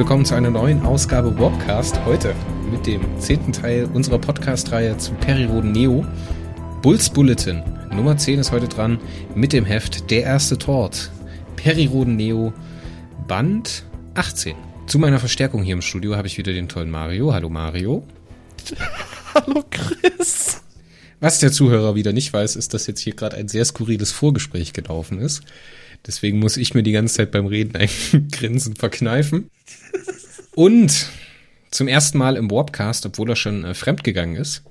Willkommen zu einer neuen Ausgabe Warpcast. Heute mit dem zehnten Teil unserer Podcast-Reihe zu Periroden Neo. Bulls Bulletin Nummer 10 ist heute dran mit dem Heft Der erste Tort. Periroden Neo Band 18. Zu meiner Verstärkung hier im Studio habe ich wieder den tollen Mario. Hallo Mario. Hallo Chris. Was der Zuhörer wieder nicht weiß, ist, dass jetzt hier gerade ein sehr skurriles Vorgespräch gelaufen ist. Deswegen muss ich mir die ganze Zeit beim Reden ein Grinsen verkneifen. Und zum ersten Mal im Warpcast, obwohl er schon äh, fremdgegangen ist,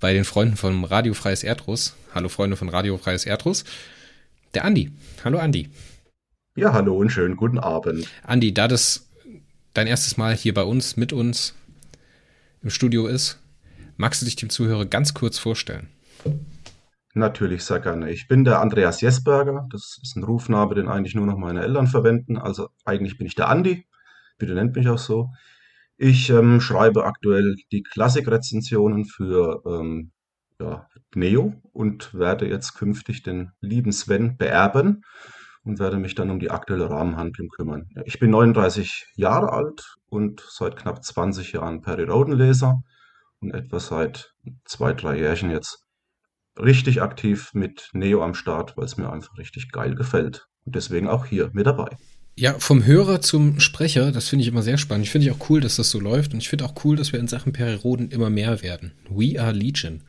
bei den Freunden von Radio Freies Erdruss. Hallo Freunde von Radio Freies Erdruss. Der Andi. Hallo Andi. Ja, hallo und schönen guten Abend. Andi, da das dein erstes Mal hier bei uns, mit uns im Studio ist, magst du dich dem Zuhörer ganz kurz vorstellen? Natürlich, sehr gerne. Ich bin der Andreas Jesberger. Das ist ein Rufname, den eigentlich nur noch meine Eltern verwenden. Also eigentlich bin ich der Andi. Bitte nennt mich auch so. Ich ähm, schreibe aktuell die Klassikrezensionen für ähm, ja, Neo und werde jetzt künftig den lieben Sven beerben und werde mich dann um die aktuelle Rahmenhandlung kümmern. Ich bin 39 Jahre alt und seit knapp 20 Jahren Perry-Roden-Leser und etwa seit zwei, drei Jährchen jetzt richtig aktiv mit Neo am Start, weil es mir einfach richtig geil gefällt. Und deswegen auch hier mit dabei. Ja, vom Hörer zum Sprecher, das finde ich immer sehr spannend. Ich finde auch cool, dass das so läuft. Und ich finde auch cool, dass wir in Sachen Periroden immer mehr werden. We are Legion.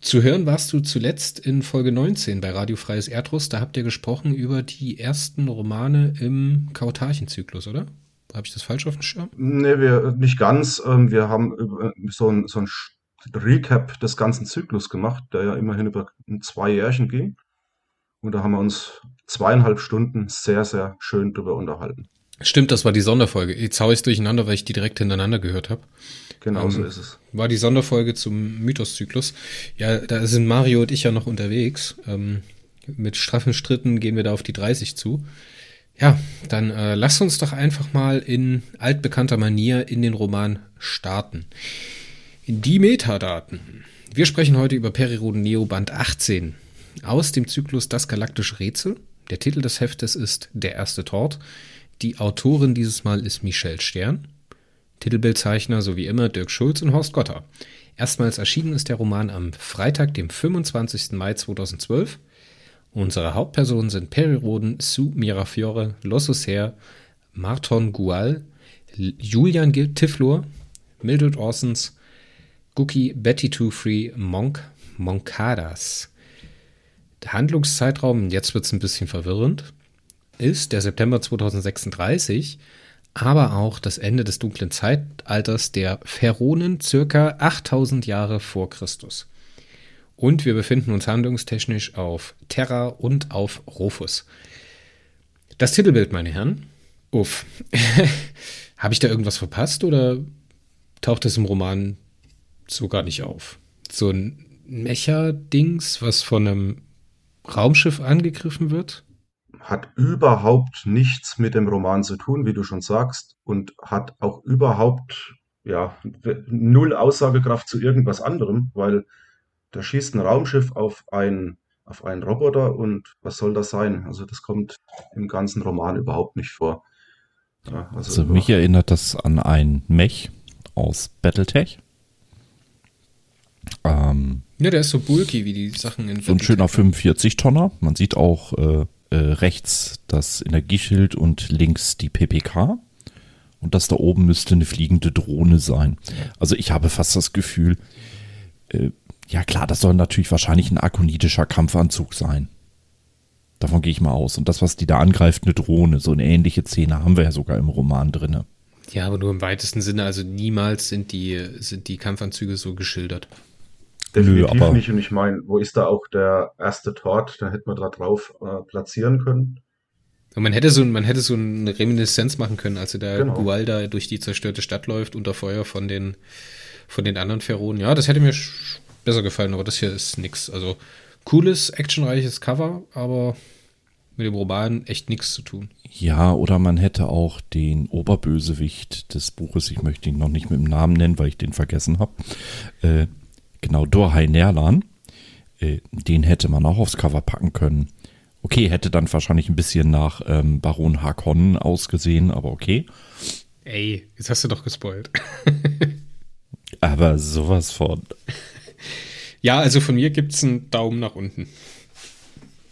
Zu hören warst du zuletzt in Folge 19 bei Radio Freies Erdruss. Da habt ihr gesprochen über die ersten Romane im Kautarchenzyklus, oder? Habe ich das falsch auf dem Schirm? Nee, wir, nicht ganz. Ähm, wir haben so ein, so ein Recap des ganzen Zyklus gemacht, der ja immerhin über zwei Jährchen ging. Und da haben wir uns zweieinhalb Stunden sehr, sehr schön drüber unterhalten. Stimmt, das war die Sonderfolge. Jetzt haue ich es durcheinander, weil ich die direkt hintereinander gehört habe. Genau ähm, so ist es. War die Sonderfolge zum Mythoszyklus. Ja, da sind Mario und ich ja noch unterwegs. Ähm, mit straffen Stritten gehen wir da auf die 30 zu. Ja, dann äh, lass uns doch einfach mal in altbekannter Manier in den Roman starten. Die Metadaten. Wir sprechen heute über Periroden Neo Band 18 aus dem Zyklus Das galaktische Rätsel. Der Titel des Heftes ist Der erste Tort. Die Autorin dieses Mal ist Michelle Stern. Titelbildzeichner so wie immer Dirk Schulz und Horst Gotter. Erstmals erschienen ist der Roman am Freitag, dem 25. Mai 2012. Unsere Hauptpersonen sind Periroden, Sue Mirafiore, Lossoser, Marton Gual, Julian Tiflor, Mildred Orsons, Gookie Betty Two Free Monk Monkadas. Der Handlungszeitraum, jetzt wird es ein bisschen verwirrend, ist der September 2036, aber auch das Ende des dunklen Zeitalters der Pharaonen circa 8000 Jahre vor Christus. Und wir befinden uns handlungstechnisch auf Terra und auf Rufus. Das Titelbild, meine Herren. Uff. Habe ich da irgendwas verpasst oder taucht es im Roman so gar nicht auf. So ein Mecha-Dings, was von einem Raumschiff angegriffen wird? Hat überhaupt nichts mit dem Roman zu tun, wie du schon sagst, und hat auch überhaupt ja, null Aussagekraft zu irgendwas anderem, weil da schießt ein Raumschiff auf einen, auf einen Roboter und was soll das sein? Also das kommt im ganzen Roman überhaupt nicht vor. Ja, also, also mich erinnert das an ein Mech aus Battletech. Ähm, ja, der ist so bulky wie die Sachen in So ein schöner 45-Tonner. Man sieht auch äh, äh, rechts das Energieschild und links die PPK. Und das da oben müsste eine fliegende Drohne sein. Also ich habe fast das Gefühl, äh, ja klar, das soll natürlich wahrscheinlich ein arkonitischer Kampfanzug sein. Davon gehe ich mal aus. Und das, was die da angreift, eine Drohne. So eine ähnliche Szene haben wir ja sogar im Roman drinne. Ja, aber nur im weitesten Sinne. Also niemals sind die, sind die Kampfanzüge so geschildert. Definitiv Nö, nicht. Und ich meine, wo ist da auch der erste Tort? Da hätte man da drauf äh, platzieren können. Und man hätte so, man hätte so eine Reminiszenz machen können, als der genau. Gualda durch die zerstörte Stadt läuft unter Feuer von den, von den anderen Pharaonen. Ja, das hätte mir besser gefallen, aber das hier ist nix. Also cooles, actionreiches Cover, aber mit dem Roman echt nichts zu tun. Ja, oder man hätte auch den Oberbösewicht des Buches, ich möchte ihn noch nicht mit dem Namen nennen, weil ich den vergessen habe, äh, genau, Dorhai Nerlan, äh, den hätte man auch aufs Cover packen können. Okay, hätte dann wahrscheinlich ein bisschen nach ähm, Baron Harkonnen ausgesehen, aber okay. Ey, jetzt hast du doch gespoilt. aber sowas von. Ja, also von mir gibt es einen Daumen nach unten.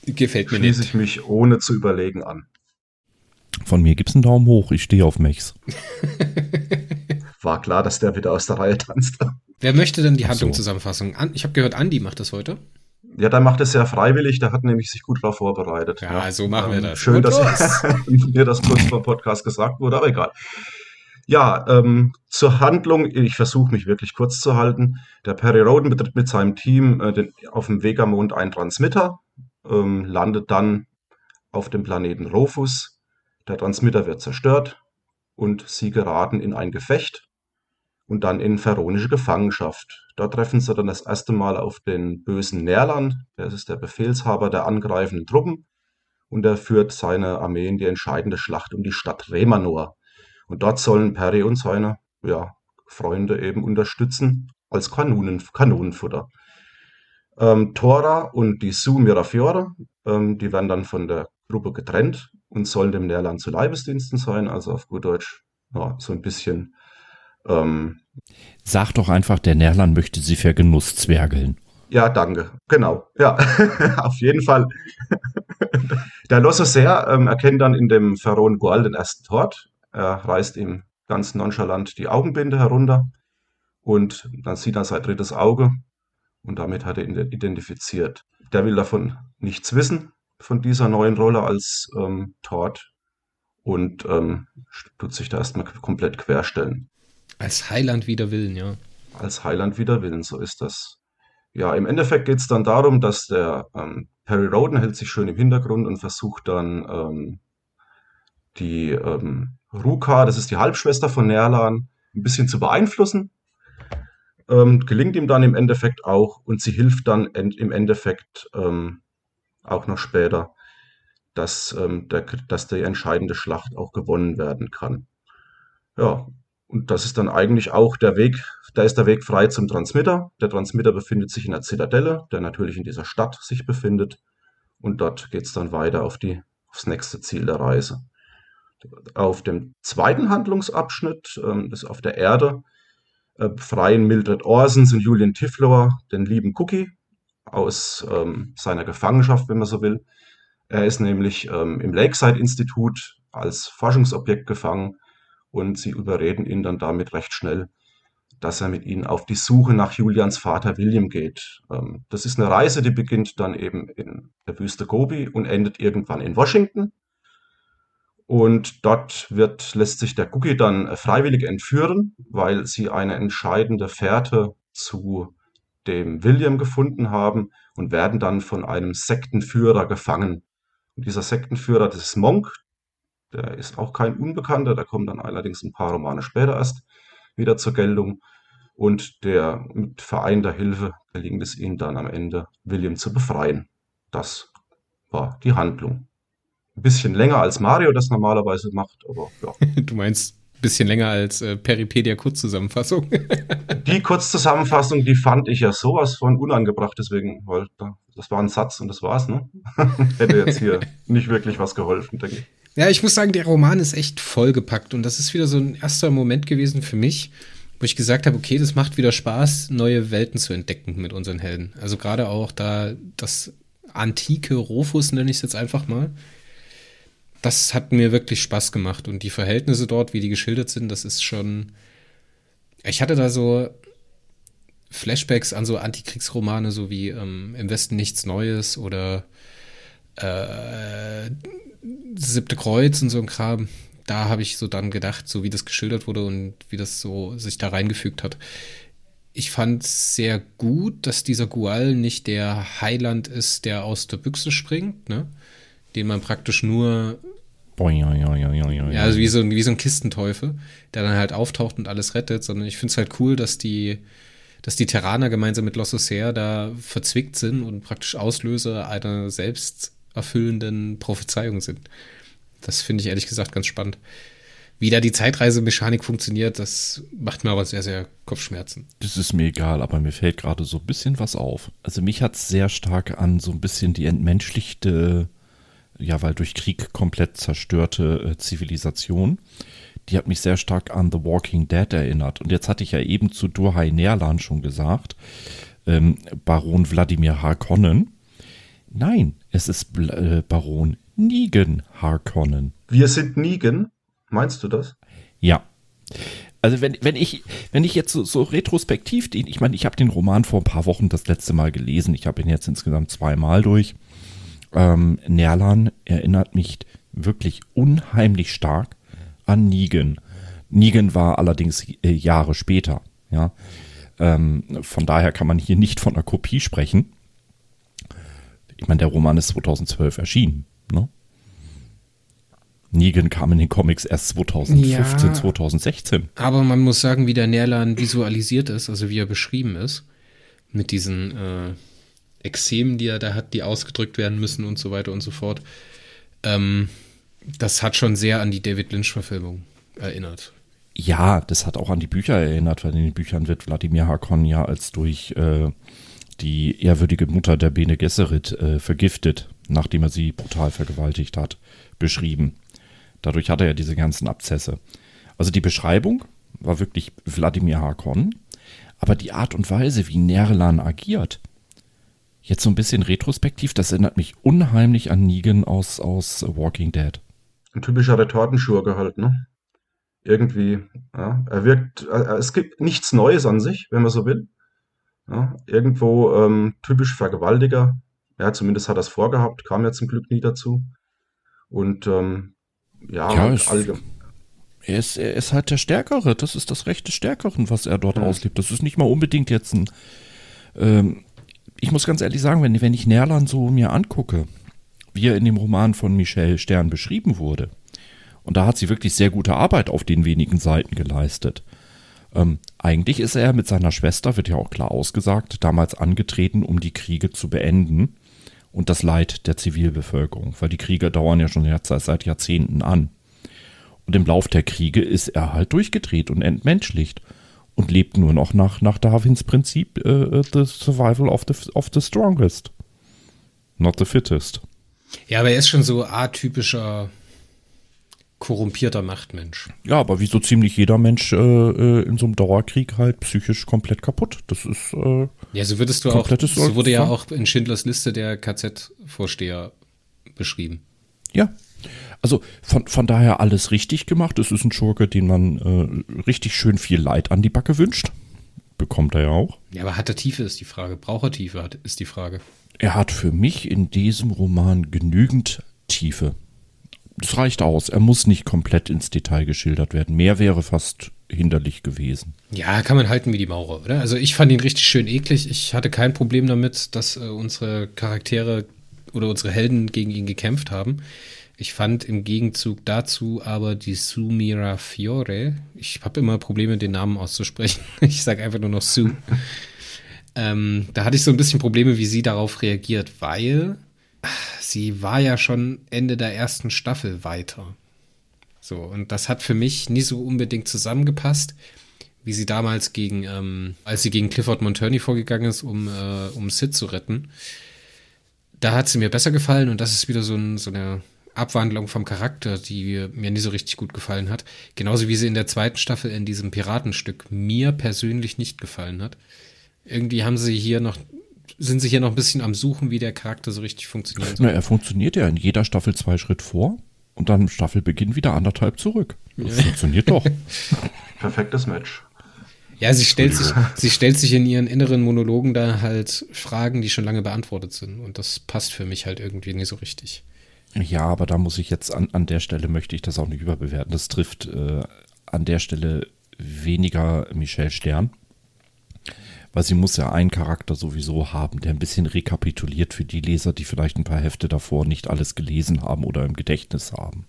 Gefällt mir Schließe nicht. ich mich ohne zu überlegen an. Von mir gibt's einen Daumen hoch. Ich stehe auf Mechs. War klar, dass der wieder aus der Reihe tanzt. Wer möchte denn die so. Handlungszusammenfassung? An- Ich habe gehört, Andi macht das heute. Ja, der macht es ja freiwillig, der hat nämlich sich gut darauf vorbereitet. Ja, so machen wir das. Schön, dass mir das kurz vor Podcast gesagt wurde, aber egal. Ja, ähm, zur Handlung, ich versuche mich wirklich kurz zu halten. Der Perry Roden betritt mit seinem Team äh, den, auf dem Vegamond einen Transmitter, ähm, landet dann auf dem Planeten Rofus. Der Transmitter wird zerstört und sie geraten in ein Gefecht und dann in pharaonische Gefangenschaft. Da treffen sie dann das erste Mal auf den bösen Nerlan, der ist der Befehlshaber der angreifenden Truppen und er führt seine Armee in die entscheidende Schlacht um die Stadt Remanor. Und dort sollen Perry und seine ja, Freunde eben unterstützen als Kanonen, Kanonenfutter. Ähm, Tora und die Su Mirafiore, ähm, die werden dann von der Gruppe getrennt und sollen dem Nerlan zu Leibesdiensten sein, also auf gut Deutsch ja, so ein bisschen ähm, Sag doch einfach, der Nerlan möchte sie vergenusszwergeln. Ja, danke. Genau. Ja, auf jeden Fall. Der Lossoser ähm, erkennt dann in dem Pharaon Goal den ersten Tort. Er reißt ihm ganz nonchalant die Augenbinde herunter und dann sieht er sein drittes Auge und damit hat er ihn identifiziert. Der will davon nichts wissen, von dieser neuen Rolle als ähm, Tort und ähm, tut sich da erstmal komplett querstellen. Als Heiland wider Willen, ja. Als Heiland wider Willen, so ist das. Ja, im Endeffekt geht es dann darum, dass der ähm, Perry Roden hält sich schön im Hintergrund und versucht dann ähm, die ähm, Ruka, das ist die Halbschwester von Nerlan, ein bisschen zu beeinflussen. Ähm, gelingt ihm dann im Endeffekt auch und sie hilft dann im Endeffekt ähm, auch noch später, dass, ähm, der, dass die entscheidende Schlacht auch gewonnen werden kann. Ja, und das ist dann eigentlich auch der Weg, da ist der Weg frei zum Transmitter. Der Transmitter befindet sich in der Zitadelle, der natürlich in dieser Stadt sich befindet. Und dort geht es dann weiter auf die, aufs nächste Ziel der Reise. Auf dem zweiten Handlungsabschnitt, ähm, ist auf der Erde, äh, befreien Mildred Orsons und Julian Tiflower den lieben Cookie aus ähm, seiner Gefangenschaft, wenn man so will. Er ist nämlich ähm, im Lakeside-Institut als Forschungsobjekt gefangen und sie überreden ihn dann damit recht schnell, dass er mit ihnen auf die Suche nach Julians Vater William geht. Ähm, das ist eine Reise, die beginnt dann eben in der Wüste Gobi und endet irgendwann in Washington. Und dort wird, lässt sich der Cookie dann äh, freiwillig entführen, weil sie eine entscheidende Fährte zu dem William gefunden haben und werden dann von einem Sektenführer gefangen. Und dieser Sektenführer, das ist Monk, der ist auch kein Unbekannter, der kommt dann allerdings ein paar Romane später erst wieder zur Geltung. Und der mit vereinter Hilfe gelingt es ihnen dann am Ende, William zu befreien. Das war die Handlung. Ein bisschen länger als Mario das normalerweise macht, aber ja. Du meinst ein bisschen länger als äh, Peripedia Kurzzusammenfassung. Die Kurzzusammenfassung, die fand ich ja sowas von unangebracht, deswegen, weil das war ein Satz und das war's, ne? Hätte jetzt hier nicht wirklich was geholfen, denke ich. Ja, ich muss sagen, der Roman ist echt vollgepackt und das ist wieder so ein erster Moment gewesen für mich, wo ich gesagt habe, okay, das macht wieder Spaß, neue Welten zu entdecken mit unseren Helden. Also gerade auch da das antike Rofus, nenne ich es jetzt einfach mal. Das hat mir wirklich Spaß gemacht und die Verhältnisse dort, wie die geschildert sind, das ist schon. Ich hatte da so Flashbacks an so Antikriegsromane, so wie ähm, Im Westen nichts Neues oder äh, Siebte Kreuz und so ein Kram. Da habe ich so dann gedacht, so wie das geschildert wurde und wie das so sich da reingefügt hat. Ich fand sehr gut, dass dieser Gual nicht der Heiland ist, der aus der Büchse springt, ne? Den man praktisch nur ja, also wie so, wie so ein Kistenteufel, der dann halt auftaucht und alles rettet, sondern ich finde es halt cool, dass die, dass die Terraner gemeinsam mit Lossocer da verzwickt sind und praktisch Auslöser einer selbsterfüllenden Prophezeiung sind. Das finde ich ehrlich gesagt ganz spannend. Wie da die Zeitreisemechanik funktioniert, das macht mir aber sehr, sehr Kopfschmerzen. Das ist mir egal, aber mir fällt gerade so ein bisschen was auf. Also mich hat es sehr stark an so ein bisschen die entmenschlichte ja, weil durch Krieg komplett zerstörte äh, Zivilisation. Die hat mich sehr stark an The Walking Dead erinnert. Und jetzt hatte ich ja eben zu Durhai Nerlan schon gesagt, ähm, Baron Wladimir Harkonnen. Nein, es ist äh, Baron Negan Harkonnen. Wir sind Negan, meinst du das? Ja. Also wenn, wenn ich, wenn ich jetzt so, so retrospektiv den, ich meine, ich habe den Roman vor ein paar Wochen das letzte Mal gelesen. Ich habe ihn jetzt insgesamt zweimal durch. Ähm, Nerlan erinnert mich wirklich unheimlich stark an Negan. Negan war allerdings äh, Jahre später. Ja, ähm, von daher kann man hier nicht von einer Kopie sprechen. Ich meine, der Roman ist 2012 erschienen. Ne? Negan kam in den Comics erst 2015, ja, 2016. Aber man muss sagen, wie der Nerlan visualisiert ist, also wie er beschrieben ist, mit diesen äh, Exemen, die er da hat, die ausgedrückt werden müssen und so weiter und so fort. Ähm, das hat schon sehr an die David Lynch-Verfilmung erinnert. Ja, das hat auch an die Bücher erinnert, weil in den Büchern wird Wladimir Hakon ja als durch äh, die ehrwürdige Mutter der Bene Gesserit äh, vergiftet, nachdem er sie brutal vergewaltigt hat, beschrieben. Dadurch hat er diese ganzen Abzesse. Also die Beschreibung war wirklich Wladimir Hakon, aber die Art und Weise, wie Nerlan agiert, jetzt so ein bisschen retrospektiv, das erinnert mich unheimlich an Negan aus, aus Walking Dead. Ein typischer Retortenschurke halt, ne? Irgendwie, ja, er wirkt, äh, es gibt nichts Neues an sich, wenn man so will. Ja, irgendwo ähm, typisch Vergewaltiger. Ja, zumindest hat er es vorgehabt, kam ja zum Glück nie dazu. Und ähm, ja, ja ist, er, ist, er ist halt der Stärkere. Das ist das Recht des Stärkeren, was er dort ja. auslebt. Das ist nicht mal unbedingt jetzt ein. Ähm, ich muss ganz ehrlich sagen, wenn, wenn ich Nerlan so mir angucke, wie er in dem Roman von Michel Stern beschrieben wurde, und da hat sie wirklich sehr gute Arbeit auf den wenigen Seiten geleistet. Ähm, eigentlich ist er mit seiner Schwester, wird ja auch klar ausgesagt, damals angetreten, um die Kriege zu beenden und das Leid der Zivilbevölkerung, weil die Kriege dauern ja schon seit Jahrzehnten an. Und im Lauf der Kriege ist er halt durchgedreht und entmenschlicht und lebt nur noch nach, nach Darwins Prinzip uh, The Survival of the, of the Strongest, not the fittest. Ja, aber er ist schon so atypischer korrumpierter Machtmensch. Ja, aber wie so ziemlich jeder Mensch äh, äh, in so einem Dauerkrieg halt psychisch komplett kaputt. Das ist äh, ja, so würdest du auch. So wurde ja auch in Schindlers Liste der KZ-Vorsteher beschrieben. Ja, also von, von daher alles richtig gemacht. Es ist ein Schurke, den man äh, richtig schön viel Leid an die Backe wünscht. Bekommt er ja auch. Ja, aber hat er Tiefe, ist die Frage. Braucht er Tiefe, ist die Frage. Er hat für mich in diesem Roman genügend Tiefe das reicht aus. Er muss nicht komplett ins Detail geschildert werden. Mehr wäre fast hinderlich gewesen. Ja, kann man halten wie die Maurer, oder? Also ich fand ihn richtig schön eklig. Ich hatte kein Problem damit, dass äh, unsere Charaktere oder unsere Helden gegen ihn gekämpft haben. Ich fand im Gegenzug dazu aber die Sumira Fiore, ich habe immer Probleme, den Namen auszusprechen. Ich sage einfach nur noch Sue. ähm, da hatte ich so ein bisschen Probleme, wie sie darauf reagiert, weil sie war ja schon Ende der ersten Staffel weiter. So, und das hat für mich nie so unbedingt zusammengepasst, wie sie damals gegen, ähm, als sie gegen Clifford Monturney vorgegangen ist, um, äh, um Sid zu retten. Da hat sie mir besser gefallen und das ist wieder so, ein, so eine Abwandlung vom Charakter, die mir nie so richtig gut gefallen hat. Genauso wie sie in der zweiten Staffel in diesem Piratenstück mir persönlich nicht gefallen hat. Irgendwie haben sie hier noch sind sie hier noch ein bisschen am Suchen, wie der Charakter so richtig funktioniert. Na, er funktioniert ja in jeder Staffel zwei Schritt vor und dann im Staffelbeginn wieder anderthalb zurück. Das ja. funktioniert doch. Perfektes Match. Ja, sie stellt, sich, sie stellt sich in ihren inneren Monologen da halt Fragen, die schon lange beantwortet sind. Und das passt für mich halt irgendwie nicht so richtig. Ja, aber da muss ich jetzt an, an der Stelle möchte ich das auch nicht überbewerten. Das trifft äh, an der Stelle weniger Michel Stern weil sie muss ja einen Charakter sowieso haben, der ein bisschen rekapituliert für die Leser, die vielleicht ein paar Hefte davor nicht alles gelesen haben oder im Gedächtnis haben.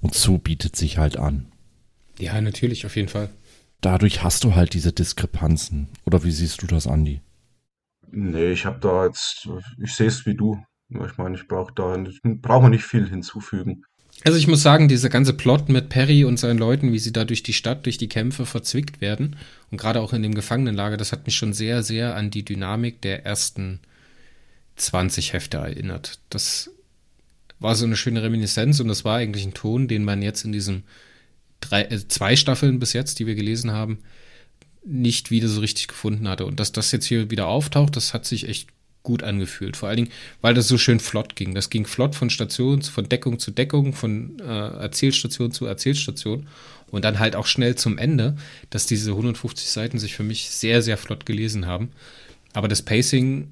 Und so bietet sich halt an. Ja, natürlich, auf jeden Fall. Dadurch hast du halt diese Diskrepanzen. Oder wie siehst du das, Andi? Nee, ich habe da jetzt, ich sehe es wie du. Ich meine, ich brauche da brauche nicht viel hinzufügen. Also ich muss sagen, dieser ganze Plot mit Perry und seinen Leuten, wie sie da durch die Stadt, durch die Kämpfe verzwickt werden und gerade auch in dem Gefangenenlager, das hat mich schon sehr, sehr an die Dynamik der ersten 20 Hefte erinnert. Das war so eine schöne Reminiszenz und das war eigentlich ein Ton, den man jetzt in diesen drei, äh, zwei Staffeln bis jetzt, die wir gelesen haben, nicht wieder so richtig gefunden hatte. Und dass das jetzt hier wieder auftaucht, das hat sich echt gut angefühlt. Vor allen Dingen, weil das so schön flott ging. Das ging flott von Station, von Deckung zu Deckung, von äh, Erzählstation zu Erzählstation und dann halt auch schnell zum Ende, dass diese 150 Seiten sich für mich sehr, sehr flott gelesen haben. Aber das Pacing,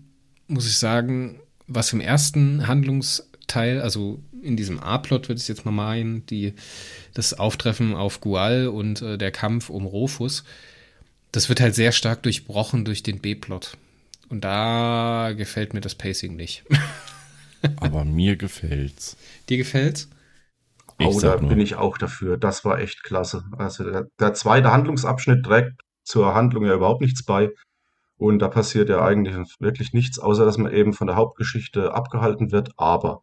muss ich sagen, was im ersten Handlungsteil, also in diesem A-Plot würde ich jetzt mal meinen, die, das Auftreffen auf Gual und äh, der Kampf um Rofus, das wird halt sehr stark durchbrochen durch den B-Plot. Und da gefällt mir das Pacing nicht. Aber mir gefällt's. Dir gefällt's? Ich oh, da nur. bin ich auch dafür. Das war echt klasse. Also der, der zweite Handlungsabschnitt trägt zur Handlung ja überhaupt nichts bei. Und da passiert ja eigentlich wirklich nichts, außer dass man eben von der Hauptgeschichte abgehalten wird. Aber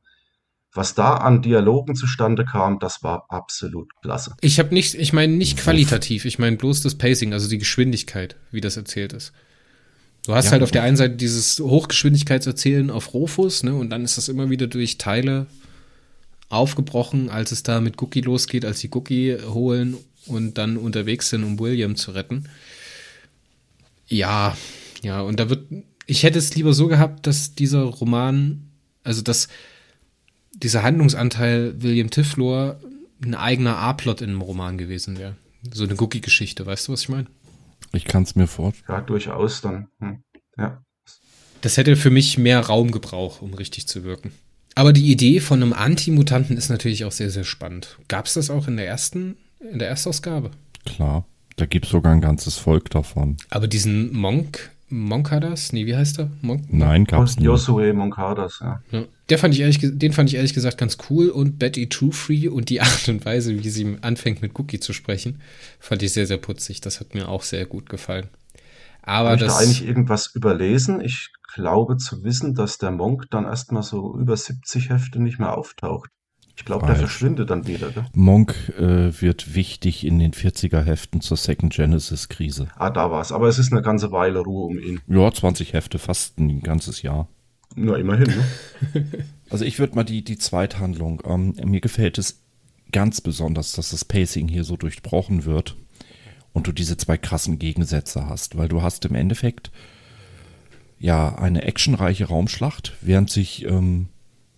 was da an Dialogen zustande kam, das war absolut klasse. Ich habe nicht, ich meine nicht qualitativ, ich meine bloß das Pacing, also die Geschwindigkeit, wie das erzählt ist. Du hast ja, halt auf der einen Seite dieses Hochgeschwindigkeitserzählen auf Rofus, ne, und dann ist das immer wieder durch Teile aufgebrochen, als es da mit Cookie losgeht, als die Cookie holen und dann unterwegs sind, um William zu retten. Ja, ja, und da wird, ich hätte es lieber so gehabt, dass dieser Roman, also dass dieser Handlungsanteil William Tiflor ein eigener A-Plot in einem Roman gewesen wäre. So eine Cookie-Geschichte, weißt du, was ich meine? Ich kann es mir vorstellen. Ja, durchaus dann. Hm. Ja. Das hätte für mich mehr Raum gebraucht, um richtig zu wirken. Aber die Idee von einem Antimutanten ist natürlich auch sehr, sehr spannend. Gab es das auch in der ersten, in der Erstausgabe? Klar, da gibt es sogar ein ganzes Volk davon. Aber diesen Monk, Monkadas? Nee, wie heißt er? Monk? Nein, gab's nicht. Josue Monkadas, ja. ja. Der fand ich ehrlich, den fand ich ehrlich gesagt ganz cool und Betty True Free und die Art und Weise, wie sie anfängt mit Cookie zu sprechen, fand ich sehr, sehr putzig. Das hat mir auch sehr gut gefallen. Aber Habe ich das, da eigentlich irgendwas überlesen? Ich glaube zu wissen, dass der Monk dann erstmal so über 70 Hefte nicht mehr auftaucht. Ich glaube, der verschwindet dann wieder. Gell? Monk äh, wird wichtig in den 40er Heften zur Second Genesis-Krise. Ah, da war's. Aber es ist eine ganze Weile Ruhe um ihn. Ja, 20 Hefte, fast ein ganzes Jahr. Na, immerhin. Ne? also ich würde mal die, die Zweithandlung. Ähm, mir gefällt es ganz besonders, dass das Pacing hier so durchbrochen wird und du diese zwei krassen Gegensätze hast, weil du hast im Endeffekt ja eine actionreiche Raumschlacht, während sich ähm,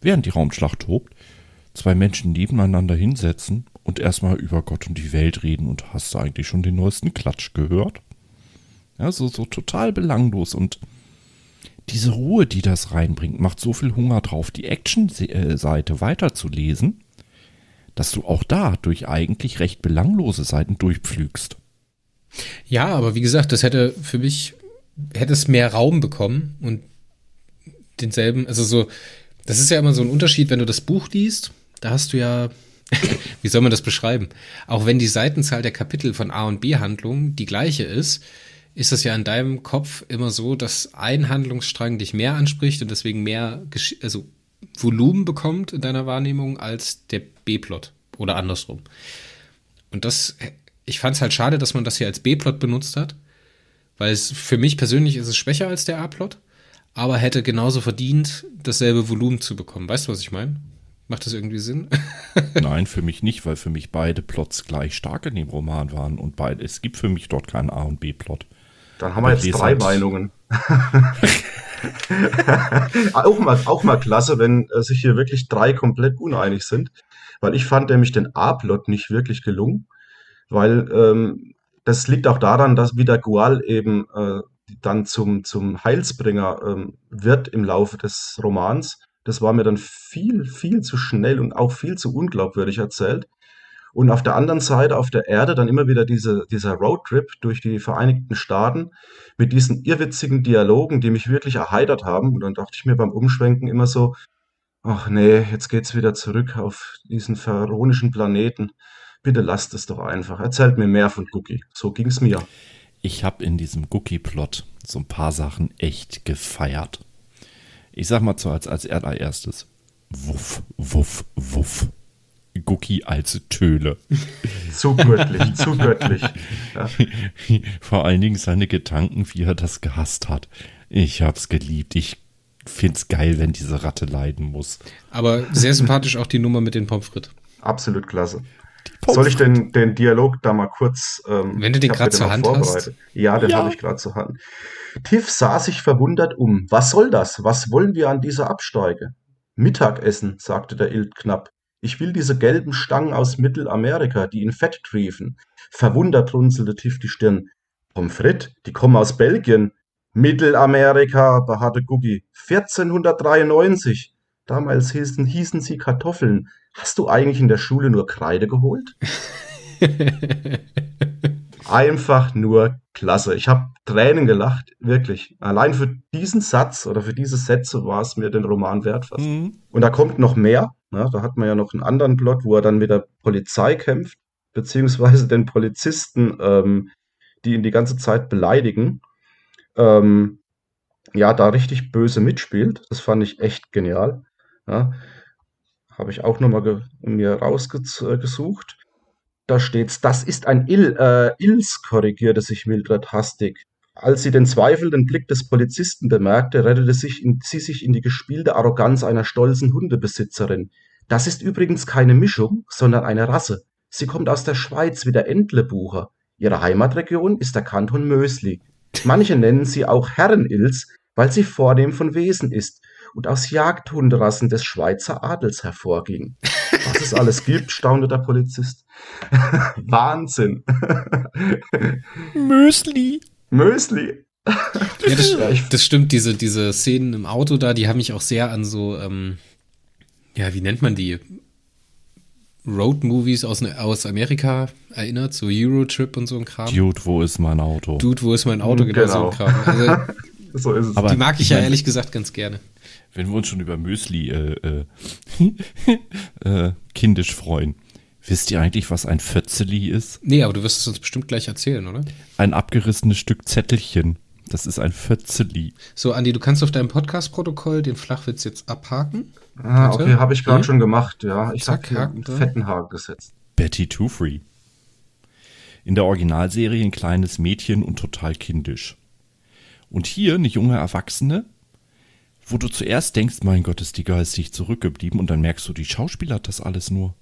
während die Raumschlacht tobt, zwei Menschen nebeneinander hinsetzen und erstmal über Gott und die Welt reden und hast du eigentlich schon den neuesten Klatsch gehört? Ja, so, so total belanglos und diese Ruhe, die das reinbringt, macht so viel Hunger drauf, die Action-Seite weiterzulesen, dass du auch da durch eigentlich recht belanglose Seiten durchpflügst. Ja, aber wie gesagt, das hätte für mich, hätte es mehr Raum bekommen und denselben, also so, das ist ja immer so ein Unterschied, wenn du das Buch liest da hast du ja, wie soll man das beschreiben? Auch wenn die Seitenzahl der Kapitel von A und B Handlungen die gleiche ist, ist es ja in deinem Kopf immer so, dass ein Handlungsstrang dich mehr anspricht und deswegen mehr Gesch also Volumen bekommt in deiner Wahrnehmung als der B-Plot oder andersrum. Und das, ich fand es halt schade, dass man das hier als B-Plot benutzt hat, weil es für mich persönlich ist es schwächer als der A-Plot, aber hätte genauso verdient, dasselbe Volumen zu bekommen. Weißt du, was ich meine? Macht das irgendwie Sinn? Nein, für mich nicht, weil für mich beide Plots gleich stark in dem Roman waren und beide, es gibt für mich dort keinen A- und B-Plot. Dann haben wir jetzt drei Meinungen. auch, mal, auch mal klasse, wenn äh, sich hier wirklich drei komplett uneinig sind, weil ich fand nämlich den A-Plot nicht wirklich gelungen, weil ähm, das liegt auch daran, dass wieder Gual eben äh, dann zum, zum Heilsbringer ähm, wird im Laufe des Romans das war mir dann viel, viel zu schnell und auch viel zu unglaubwürdig erzählt. Und auf der anderen Seite, auf der Erde, dann immer wieder diese, dieser Roadtrip durch die Vereinigten Staaten mit diesen irrwitzigen Dialogen, die mich wirklich erheitert haben. Und dann dachte ich mir beim Umschwenken immer so, ach nee, jetzt geht's wieder zurück auf diesen veronischen Planeten. Bitte lasst es doch einfach. Erzählt mir mehr von Cookie. So ging's mir. Ich habe in diesem Cookie-Plot so ein paar Sachen echt gefeiert. Ich sag mal so als, als allererstes. Wuff, wuff, wuff. Gucki als Töle. zu göttlich, zu göttlich. Ja. Vor allen Dingen seine Gedanken, wie er das gehasst hat. Ich hab's geliebt. Ich finde es geil, wenn diese Ratte leiden muss. Aber sehr sympathisch auch die Nummer mit den Pommes frites. Absolut klasse. Soll ich den, den Dialog da mal kurz. Ähm, Wenn du den gerade zur Hand hast. Ja, den ja. habe ich gerade zur Hand. Tiff sah sich verwundert um. Was soll das? Was wollen wir an dieser Absteige? Mittagessen, sagte der Ilt knapp. Ich will diese gelben Stangen aus Mittelamerika, die in Fett triefen. Verwundert runzelte Tiff die Stirn. Pommes frites, die kommen aus Belgien. Mittelamerika, beharrte Guggi. 1493. Damals hießen, hießen sie Kartoffeln. Hast du eigentlich in der Schule nur Kreide geholt? Einfach nur klasse. Ich habe Tränen gelacht, wirklich. Allein für diesen Satz oder für diese Sätze war es mir den Roman wert fast. Mhm. Und da kommt noch mehr. Ne? Da hat man ja noch einen anderen Plot, wo er dann mit der Polizei kämpft, beziehungsweise den Polizisten, ähm, die ihn die ganze Zeit beleidigen. Ähm, ja, da richtig böse mitspielt. Das fand ich echt genial. Ja. Habe ich auch nochmal mir rausgesucht. Da steht's, das ist ein Ill, äh, Ills, korrigierte sich Mildred hastig. Als sie den zweifelnden Blick des Polizisten bemerkte, rettete sich in, sie sich in die gespielte Arroganz einer stolzen Hundebesitzerin. Das ist übrigens keine Mischung, sondern eine Rasse. Sie kommt aus der Schweiz wie der Entlebucher. Ihre Heimatregion ist der Kanton Mösli. Manche nennen sie auch Herrenils, weil sie vornehm von Wesen ist und aus Jagdhundrassen des Schweizer Adels hervorging. Was es alles gibt, staunte der Polizist. Wahnsinn. Mösli. Mösli. Ja, das, das, stimmt, diese, diese Szenen im Auto da, die haben mich auch sehr an so, ähm, ja, wie nennt man die? Road-Movies aus, aus Amerika erinnert, so Eurotrip und so ein Kram. Dude, wo ist mein Auto? Dude, wo ist mein Auto? Genau, genau. so ein Kram. Also, so ist es. Aber die mag ich ja ehrlich gesagt ganz gerne wenn wir uns schon über Müsli äh, äh, äh, kindisch freuen. Wisst ihr eigentlich, was ein Fötzeli ist? Nee, aber du wirst es uns bestimmt gleich erzählen, oder? Ein abgerissenes Stück Zettelchen. Das ist ein Fötzeli. So, Andi, du kannst auf deinem Podcast-Protokoll den Flachwitz jetzt abhaken. Ah, okay, habe ich gerade ja? schon gemacht, ja. Ich habe einen fetten Haken gesetzt. Betty Two Free. In der Originalserie ein kleines Mädchen und total kindisch. Und hier eine junge Erwachsene, wo du zuerst denkst, mein Gott, ist die geistig zurückgeblieben und dann merkst du, die Schauspieler hat das alles nur.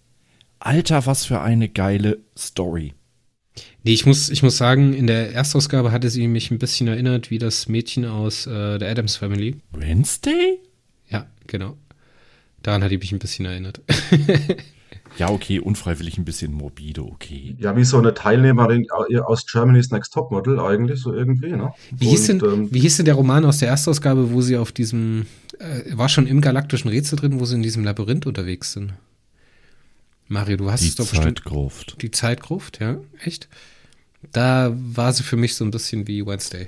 Alter, was für eine geile Story. Nee, ich muss, ich muss sagen, in der Erstausgabe hatte sie mich ein bisschen erinnert wie das Mädchen aus äh, der Adams Family. Wednesday? Ja, genau. Daran hat die mich ein bisschen erinnert. Ja, okay, unfreiwillig ein bisschen morbide, okay. Ja, wie so eine Teilnehmerin aus Germany's Next Topmodel eigentlich, so irgendwie, ne? Wie hieß, denn, ähm, wie hieß denn der Roman aus der Erstausgabe, wo sie auf diesem, äh, war schon im galaktischen Rätsel drin, wo sie in diesem Labyrinth unterwegs sind? Mario, du hast die es doch bestimmt. Die Zeitgruft. Die Zeitgruft, ja, echt? Da war sie für mich so ein bisschen wie Wednesday.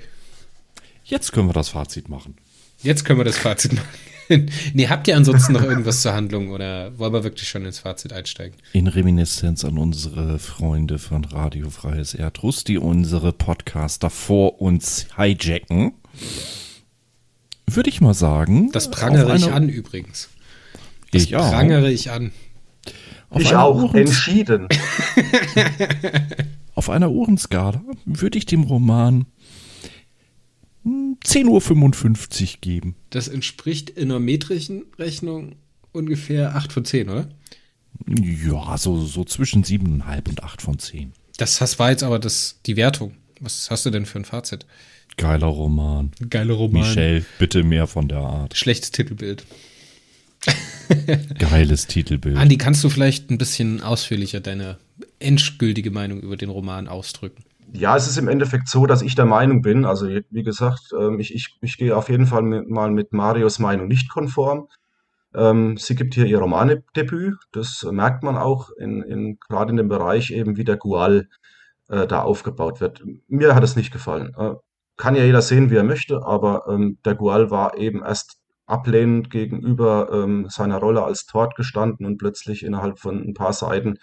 Jetzt können wir das Fazit machen. Jetzt können wir das Fazit machen. nee, habt ihr ansonsten noch irgendwas zur Handlung oder wollen wir wirklich schon ins Fazit einsteigen? In Reminiszenz an unsere Freunde von Radio Freies Erdruss, die unsere Podcaster vor uns hijacken, würde ich mal sagen. Das prangere ich an übrigens. Das ich auch. prangere ich an. Auf ich auch, Uhrens entschieden. auf einer Uhrenskala würde ich dem Roman 10.55 Uhr geben. Das entspricht in einer metrischen Rechnung ungefähr 8 von 10, oder? Ja, so, so zwischen 7,5 und 8 von 10. Das, das war jetzt aber das, die Wertung. Was hast du denn für ein Fazit? Geiler Roman. Geiler Roman. Michelle, bitte mehr von der Art. Schlechtes Titelbild. Geiles Titelbild. Andi, kannst du vielleicht ein bisschen ausführlicher deine endgültige Meinung über den Roman ausdrücken? Ja, es ist im Endeffekt so, dass ich der Meinung bin, also wie gesagt, ähm, ich, ich, ich gehe auf jeden Fall mit, mal mit Marios Meinung nicht konform. Ähm, sie gibt hier ihr Romanedebüt, das merkt man auch in, in, gerade in dem Bereich eben, wie der Gual äh, da aufgebaut wird. Mir hat es nicht gefallen. Äh, kann ja jeder sehen, wie er möchte, aber ähm, der Gual war eben erst ablehnend gegenüber ähm, seiner Rolle als Tort gestanden und plötzlich innerhalb von ein paar Seiten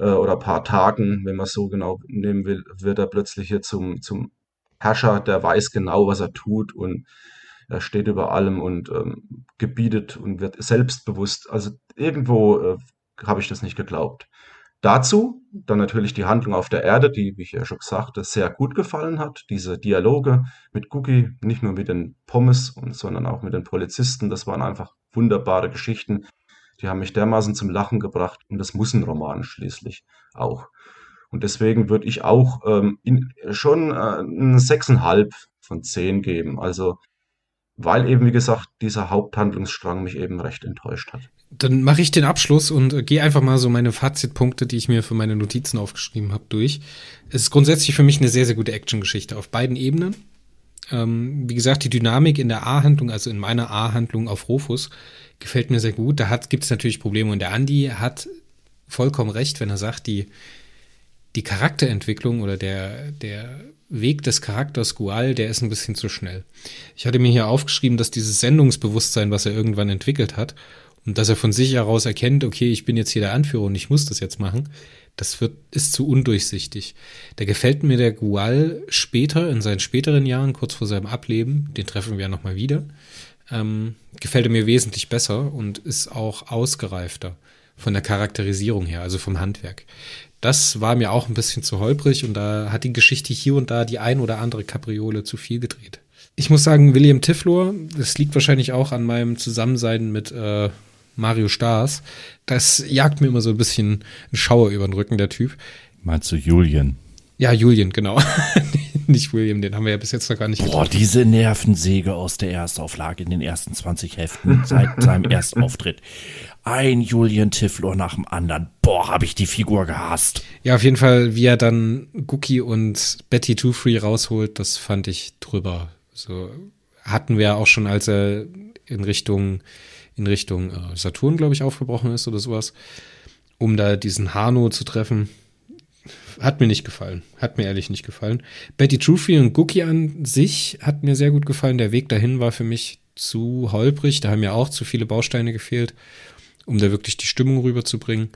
äh, oder paar Tagen, wenn man es so genau nehmen will, wird er plötzlich hier zum, zum Herrscher, der weiß genau, was er tut und er steht über allem und ähm, gebietet und wird selbstbewusst. Also irgendwo äh, habe ich das nicht geglaubt. Dazu dann natürlich die Handlung auf der Erde, die, wie ich ja schon sagte, sehr gut gefallen hat. Diese Dialoge mit Cookie, nicht nur mit den Pommes, sondern auch mit den Polizisten, das waren einfach wunderbare Geschichten. Die haben mich dermaßen zum Lachen gebracht und das muss ein Roman schließlich auch. Und deswegen würde ich auch ähm, in, schon äh, eine 6,5 von 10 geben. Also weil eben, wie gesagt, dieser Haupthandlungsstrang mich eben recht enttäuscht hat. Dann mache ich den Abschluss und äh, gehe einfach mal so meine Fazitpunkte, die ich mir für meine Notizen aufgeschrieben habe, durch. Es ist grundsätzlich für mich eine sehr, sehr gute Actiongeschichte auf beiden Ebenen. Ähm, wie gesagt, die Dynamik in der A-Handlung, also in meiner A-Handlung auf Rufus, gefällt mir sehr gut. Da gibt es natürlich Probleme und der Andi hat vollkommen recht, wenn er sagt, die, die Charakterentwicklung oder der, der Weg des Charakters Gual, der ist ein bisschen zu schnell. Ich hatte mir hier aufgeschrieben, dass dieses Sendungsbewusstsein, was er irgendwann entwickelt hat, und dass er von sich heraus erkennt, okay, ich bin jetzt hier der Anführer und ich muss das jetzt machen, das wird, ist zu undurchsichtig. Da gefällt mir der Gual später, in seinen späteren Jahren, kurz vor seinem Ableben, den treffen wir ja nochmal wieder, ähm, gefällt er mir wesentlich besser und ist auch ausgereifter von der Charakterisierung her, also vom Handwerk. Das war mir auch ein bisschen zu holprig und da hat die Geschichte hier und da die ein oder andere Kapriole zu viel gedreht. Ich muss sagen, William Tiflor, das liegt wahrscheinlich auch an meinem Zusammensein mit äh, Mario Stars. Das jagt mir immer so ein bisschen einen Schauer über den Rücken, der Typ. Meinst du Julian? Ja, Julian, genau. Nicht William, den haben wir ja bis jetzt noch gar nicht Boah, getroffen. diese Nervensäge aus der Erstauflage in den ersten 20 Heften seit seinem ersten Auftritt. Ein Julian Tiflor nach dem anderen. Boah, habe ich die Figur gehasst. Ja, auf jeden Fall, wie er dann Gookie und Betty Two Free rausholt, das fand ich drüber. So hatten wir auch schon, als er in Richtung in Richtung äh, Saturn, glaube ich, aufgebrochen ist oder sowas, um da diesen Hano zu treffen. Hat mir nicht gefallen. Hat mir ehrlich nicht gefallen. Betty Trufi und Gookie an sich hat mir sehr gut gefallen. Der Weg dahin war für mich zu holprig. Da haben mir auch zu viele Bausteine gefehlt um da wirklich die Stimmung rüberzubringen.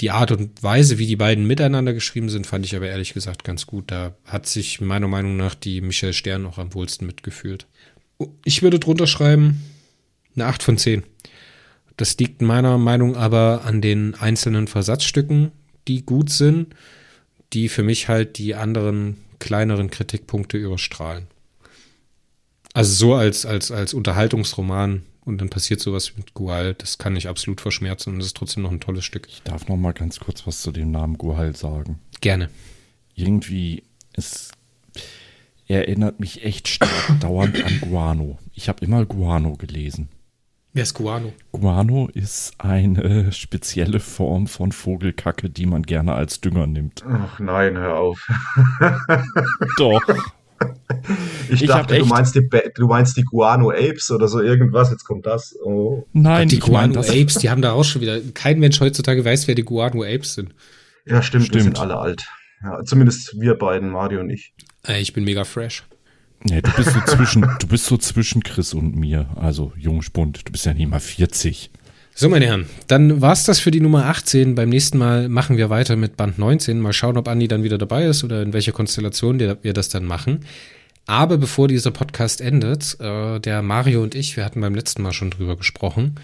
Die Art und Weise, wie die beiden miteinander geschrieben sind, fand ich aber ehrlich gesagt ganz gut. Da hat sich meiner Meinung nach die Michael Stern auch am wohlsten mitgefühlt. Ich würde drunter schreiben, eine 8 von 10. Das liegt meiner Meinung aber an den einzelnen Versatzstücken, die gut sind, die für mich halt die anderen kleineren Kritikpunkte überstrahlen. Also so als, als, als Unterhaltungsroman und dann passiert sowas mit Gual. Das kann ich absolut verschmerzen und es ist trotzdem noch ein tolles Stück. Ich darf noch mal ganz kurz was zu dem Namen Gual sagen. Gerne. Irgendwie ist er erinnert mich echt stark dauernd an Guano. Ich habe immer Guano gelesen. Wer ist Guano? Guano ist eine spezielle Form von Vogelkacke, die man gerne als Dünger nimmt. Ach nein, hör auf. Doch. Ich, ich dachte, du meinst, die, du meinst die Guano Apes oder so irgendwas. Jetzt kommt das. Oh. Nein, die Guano Apes, die haben da auch schon wieder. Kein Mensch heutzutage weiß, wer die Guano Apes sind. Ja, stimmt, stimmt. wir sind alle alt. Ja, zumindest wir beiden, Mario und ich. Äh, ich bin mega fresh. Ja, du bist so zwischen, du bist so zwischen Chris und mir. Also, Jungspund, du bist ja nicht mal 40. So, meine Herren, dann war's das für die Nummer 18. Beim nächsten Mal machen wir weiter mit Band 19. Mal schauen, ob Andi dann wieder dabei ist oder in welcher Konstellation wir das dann machen. Aber bevor dieser Podcast endet, äh, der Mario und ich, wir hatten beim letzten Mal schon drüber gesprochen,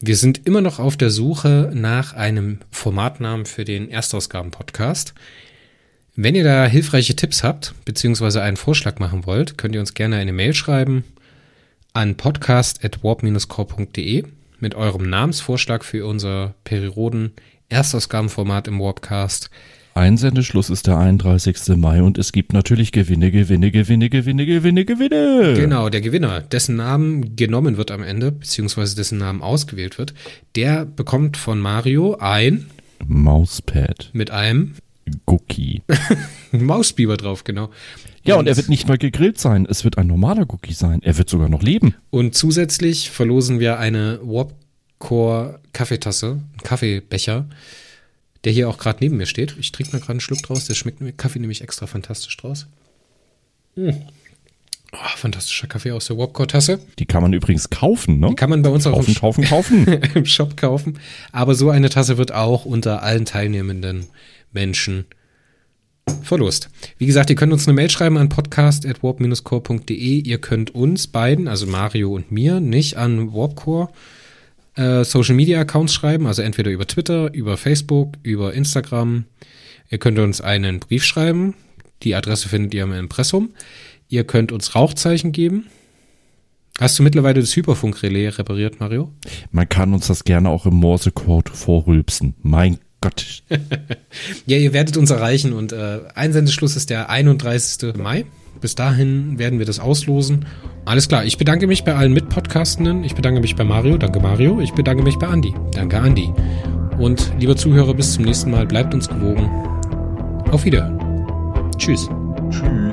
wir sind immer noch auf der Suche nach einem Formatnamen für den Erstausgaben-Podcast. Wenn ihr da hilfreiche Tipps habt, beziehungsweise einen Vorschlag machen wollt, könnt ihr uns gerne eine Mail schreiben an podcast.warp-core.de mit eurem Namensvorschlag für unser Perioden Erstausgabenformat im Warpcast. Einsendeschluss ist der 31. Mai und es gibt natürlich Gewinne, Gewinne, Gewinne, Gewinne, Gewinne, Gewinne. Genau, der Gewinner, dessen Namen genommen wird am Ende, beziehungsweise dessen Namen ausgewählt wird, der bekommt von Mario ein Mauspad. Mit einem Cookie. Mausbiber drauf, genau. Ja, und, und er wird nicht mal gegrillt sein. Es wird ein normaler Cookie sein. Er wird sogar noch leben. Und zusätzlich verlosen wir eine Warpcore Kaffeetasse, einen Kaffeebecher, der hier auch gerade neben mir steht. Ich trinke mal gerade einen Schluck draus. Der schmeckt mir Kaffee nämlich extra fantastisch draus. Mm. Oh, fantastischer Kaffee aus der Warpcore-Tasse. Die kann man übrigens kaufen, ne? Die kann man bei uns kaufen, auch im, kaufen, kaufen. im Shop kaufen. Aber so eine Tasse wird auch unter allen teilnehmenden Menschen verlost. Wie gesagt, ihr könnt uns eine Mail schreiben an podcast.warp-core.de. Ihr könnt uns beiden, also Mario und mir, nicht an Warpcore äh, Social Media Accounts schreiben, also entweder über Twitter, über Facebook, über Instagram. Ihr könnt uns einen Brief schreiben. Die Adresse findet ihr im Impressum. Ihr könnt uns Rauchzeichen geben. Hast du mittlerweile das Hyperfunkrelais repariert, Mario? Man kann uns das gerne auch im Morsecode vorrülpsen. Mein Gott. ja, ihr werdet uns erreichen und äh, Einsendeschluss ist der 31. Mai. Bis dahin werden wir das auslosen. Alles klar, ich bedanke mich bei allen Mitpodcastenden. Ich bedanke mich bei Mario. Danke Mario. Ich bedanke mich bei Andi. Danke Andi. Und lieber Zuhörer, bis zum nächsten Mal. Bleibt uns gewogen. Auf Wiederhören. Tschüss. Tschüss.